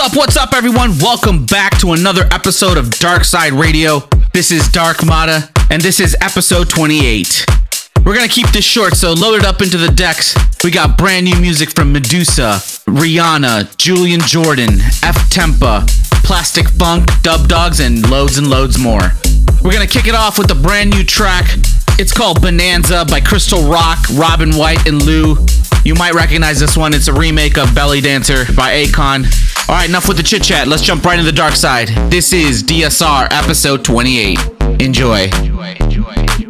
Up? What's up, everyone? Welcome back to another episode of Dark Side Radio. This is Dark Mata, and this is episode 28. We're gonna keep this short, so load it up into the decks. We got brand new music from Meduza, Rihanna, Julian Jordan, F Tempa, Plastic Funk, Dubdogz, and loads and loads more. We're gonna kick it off with a brand new track. It's called Bonanza by Crystal Rock, Robin White, and Lou. You might recognize this one. It's a remake of Belly Dancer by Akon. All right, enough with the chit chat. Let's jump right into the dark side. This is DSR episode 28. Enjoy. enjoy, enjoy.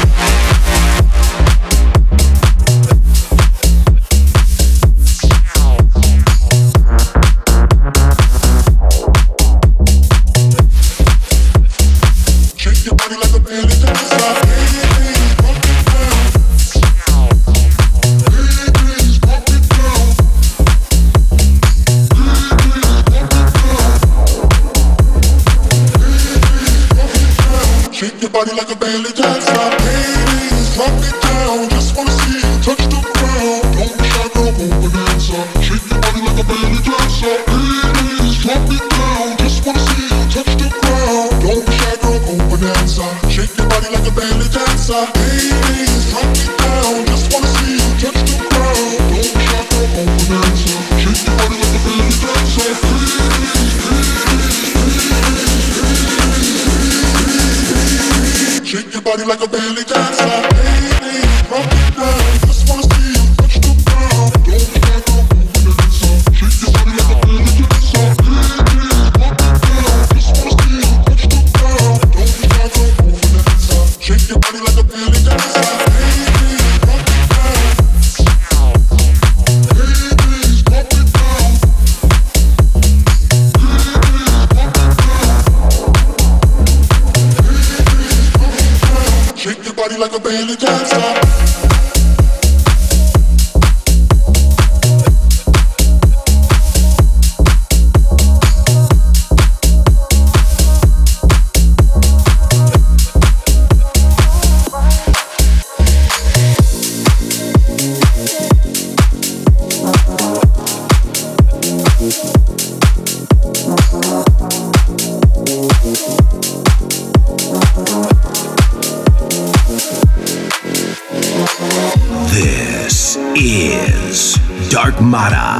Dark Mata.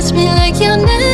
Touch me like you never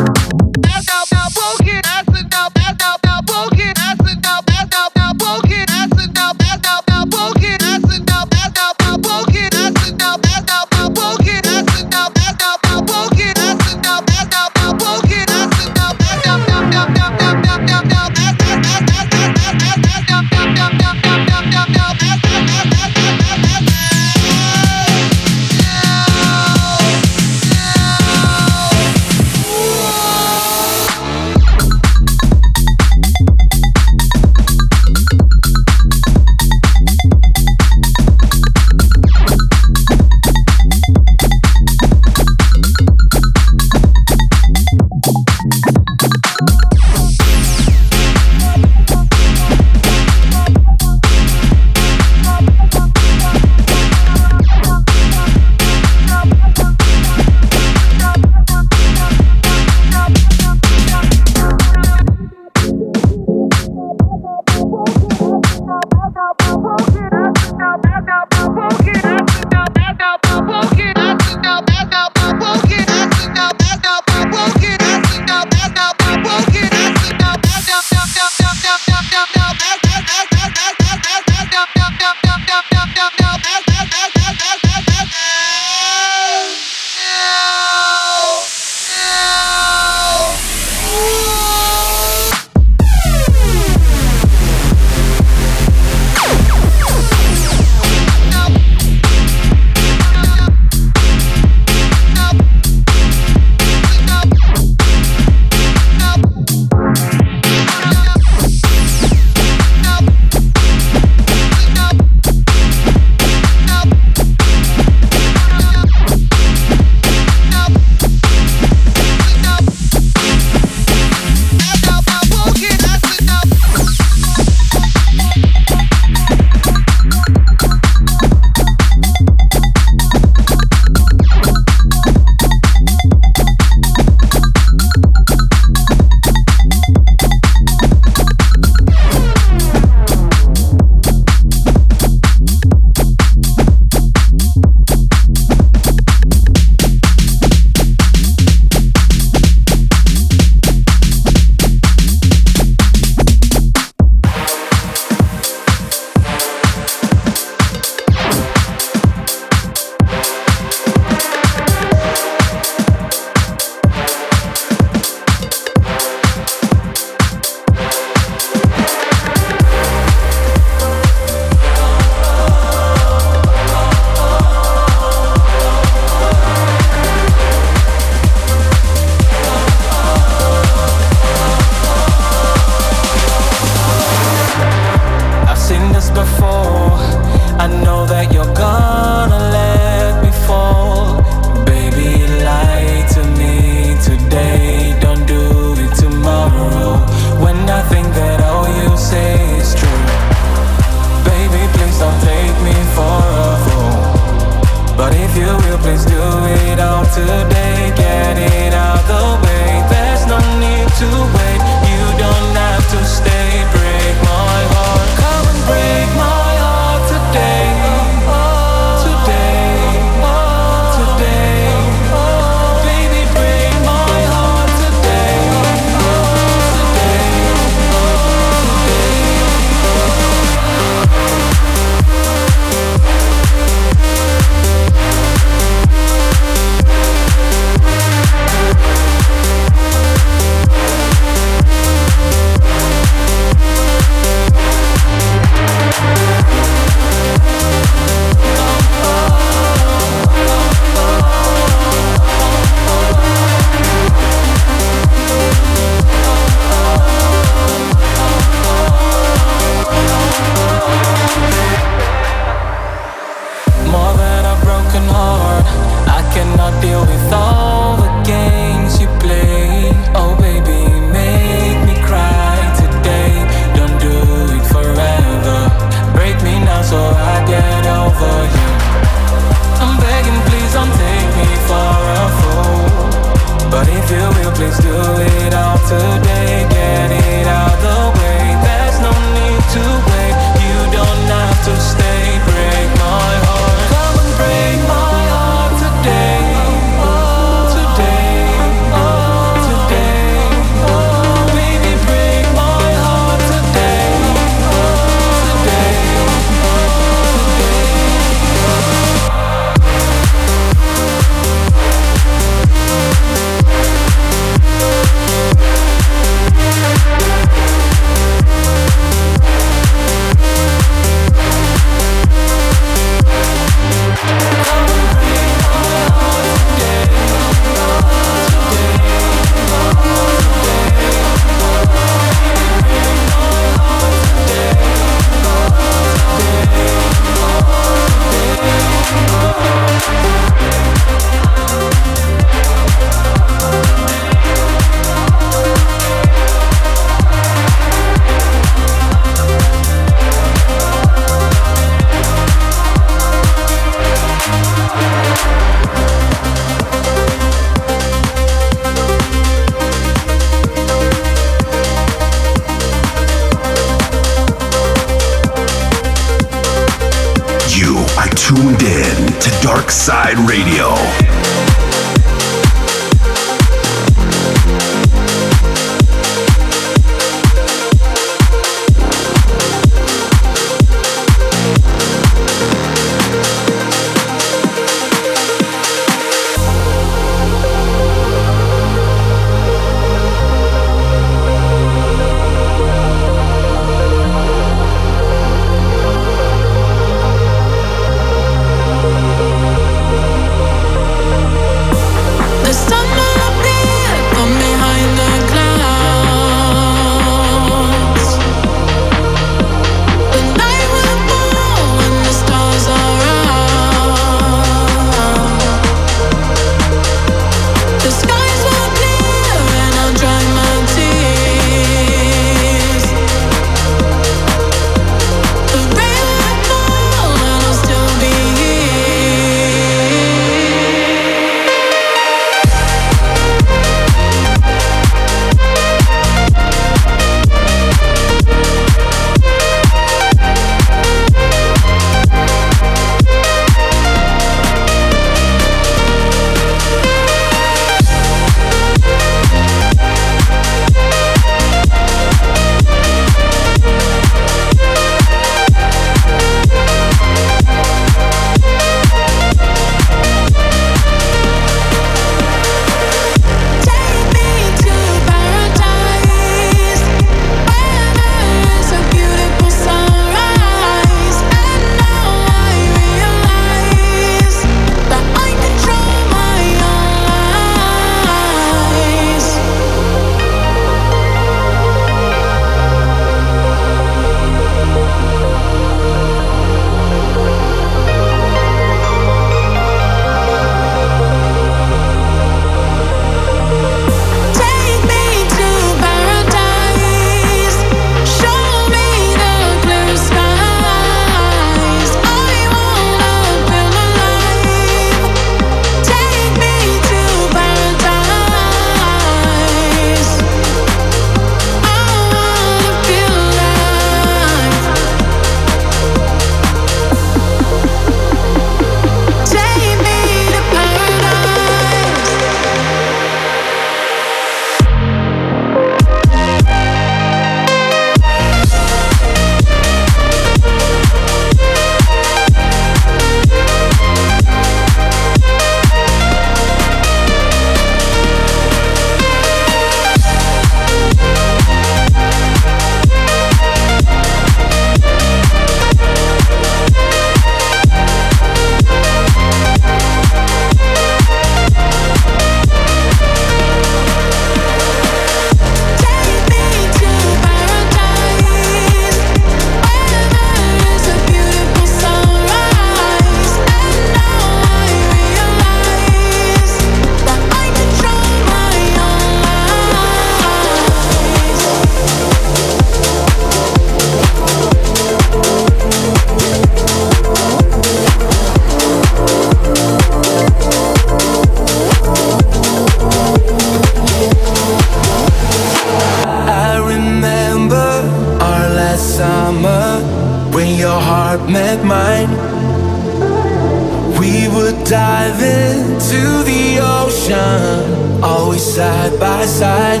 always side by side.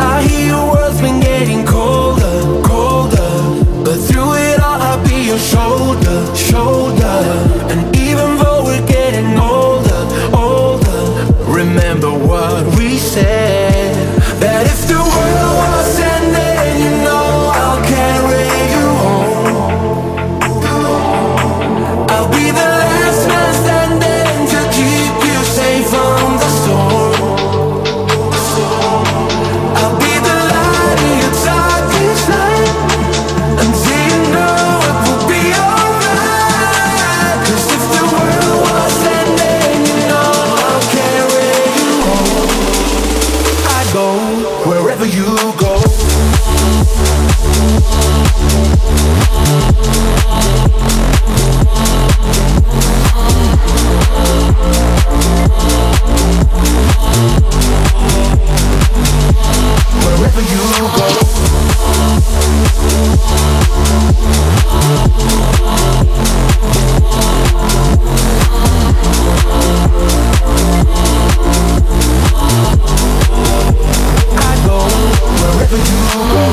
I hear your world's been getting colder, colder. But through it all, I'll be your shoulder, shoulder. wherever you go. I go wherever you go.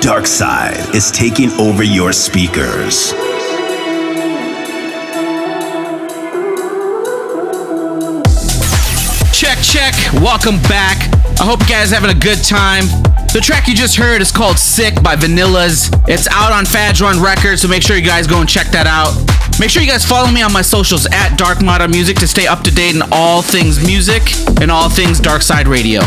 dark side is taking over your speakers. Check, check. Welcome back. I hope you guys having a good time. The track you just heard is called Sick by Vanillas. It's out on Fadron Run Records, so make sure you guys go and check that out. Make sure you guys follow me on my socials at Dark Mata Music to stay up to date in all things music and all things Dark Side Radio.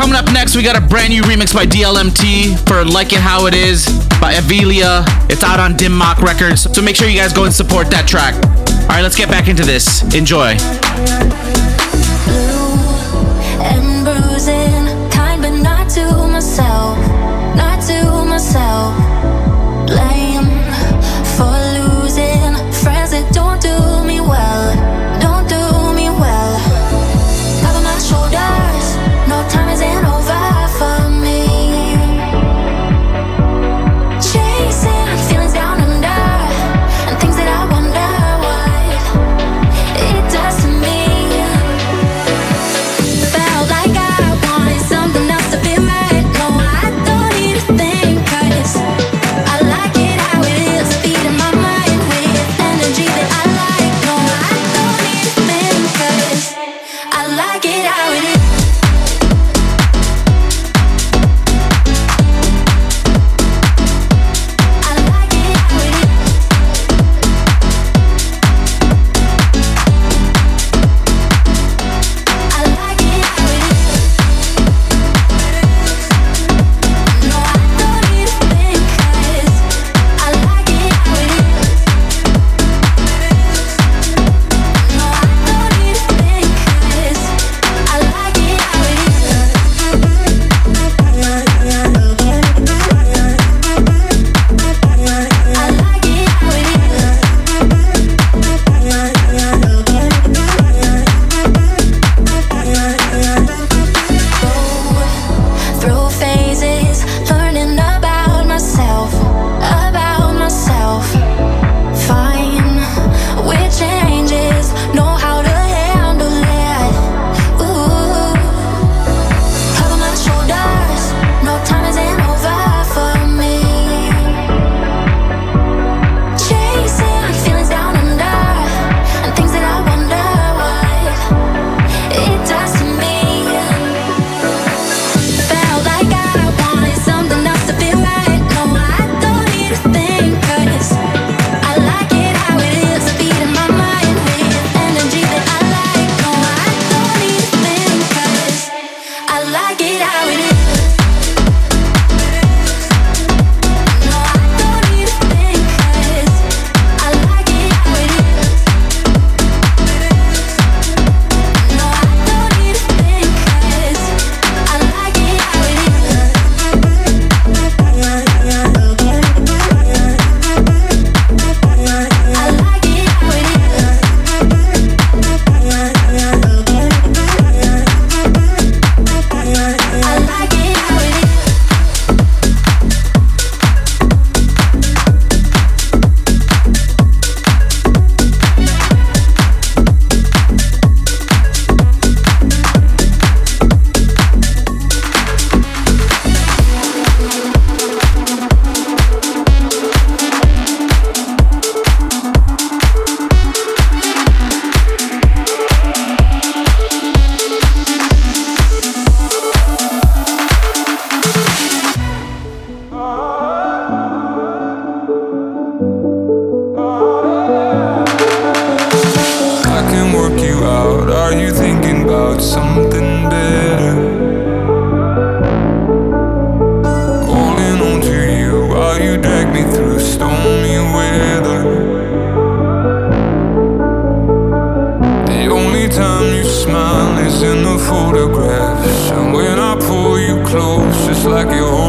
Coming up next, we got a brand new remix by DLMT for Like It How It Is by Avilia. It's out on Dim Mak Records, so make sure you guys go and support that track. All right, let's get back into this. Enjoy. Blame for losing friends that don't do photographs. And when I pull you close, it's like you're.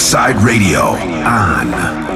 Side Radio on.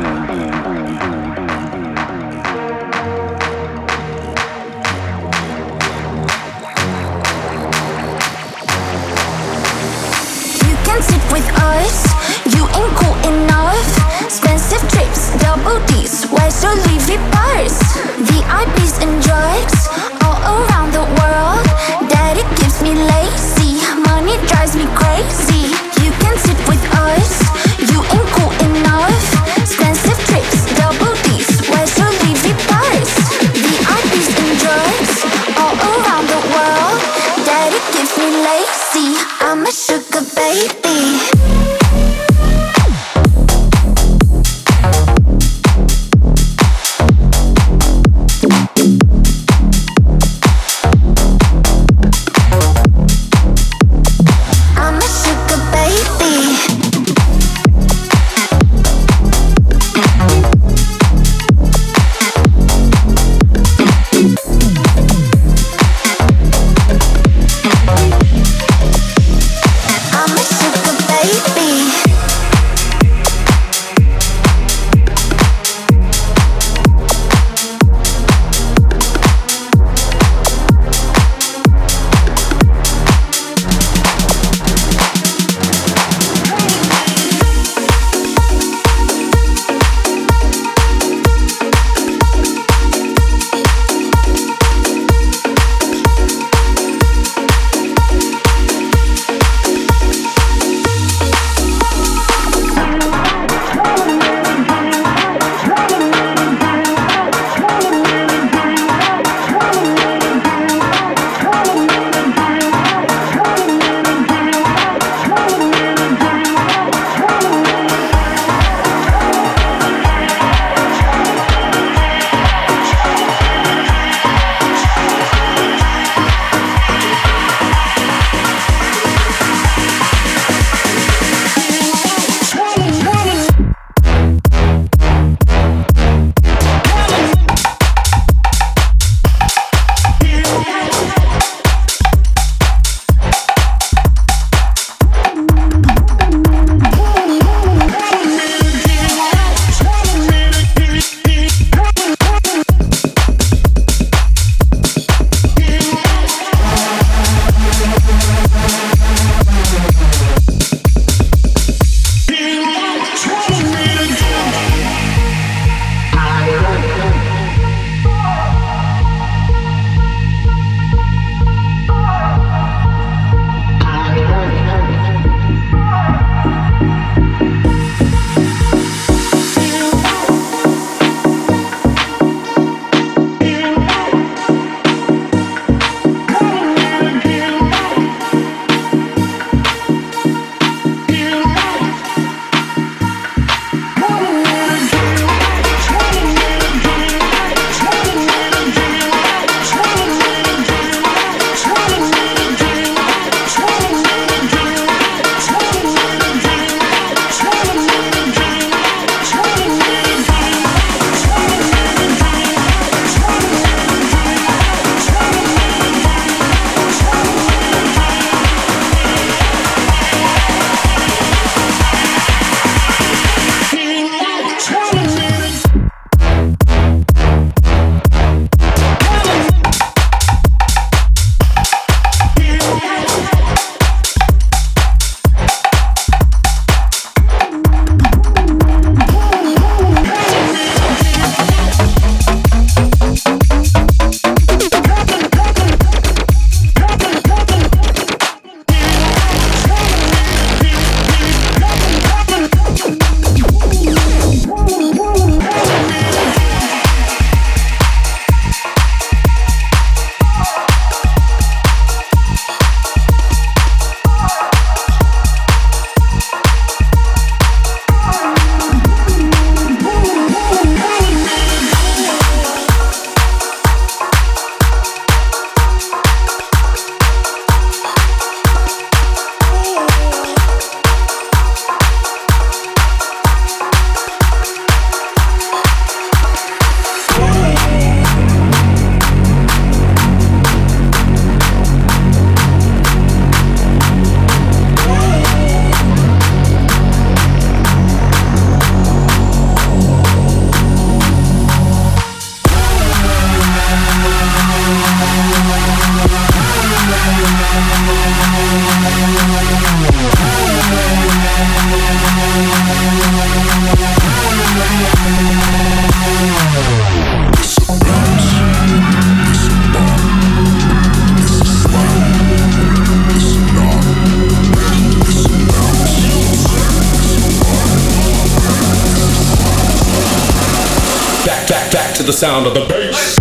The sound of the bass.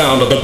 Sound of the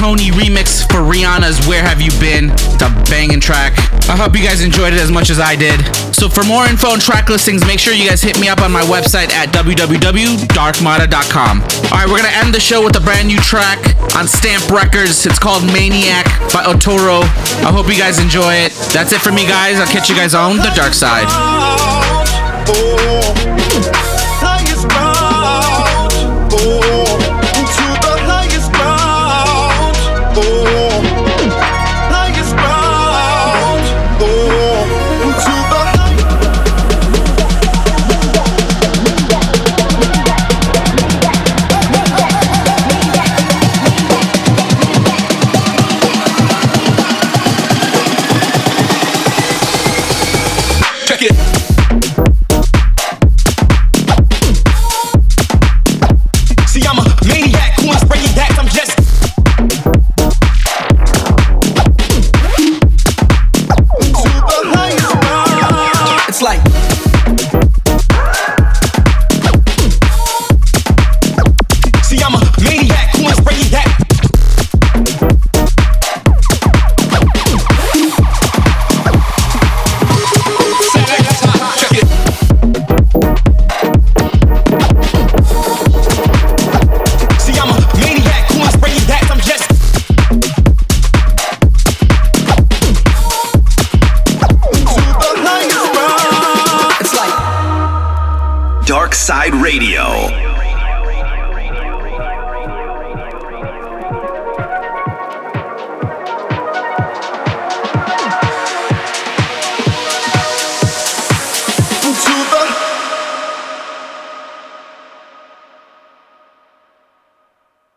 Tony remix for Rihanna's Where Have You Been? It's a banging track. I hope you guys enjoyed it as much as I did. So for more info and track listings, make sure you guys hit me up on my website at www.darkmata.com. Alright, we're gonna end the show with a brand new track on Stamp Records. It's called Maniac by Otoro. I hope you guys enjoy it. That's it for me, guys. I'll catch you guys on the dark side. Oh, oh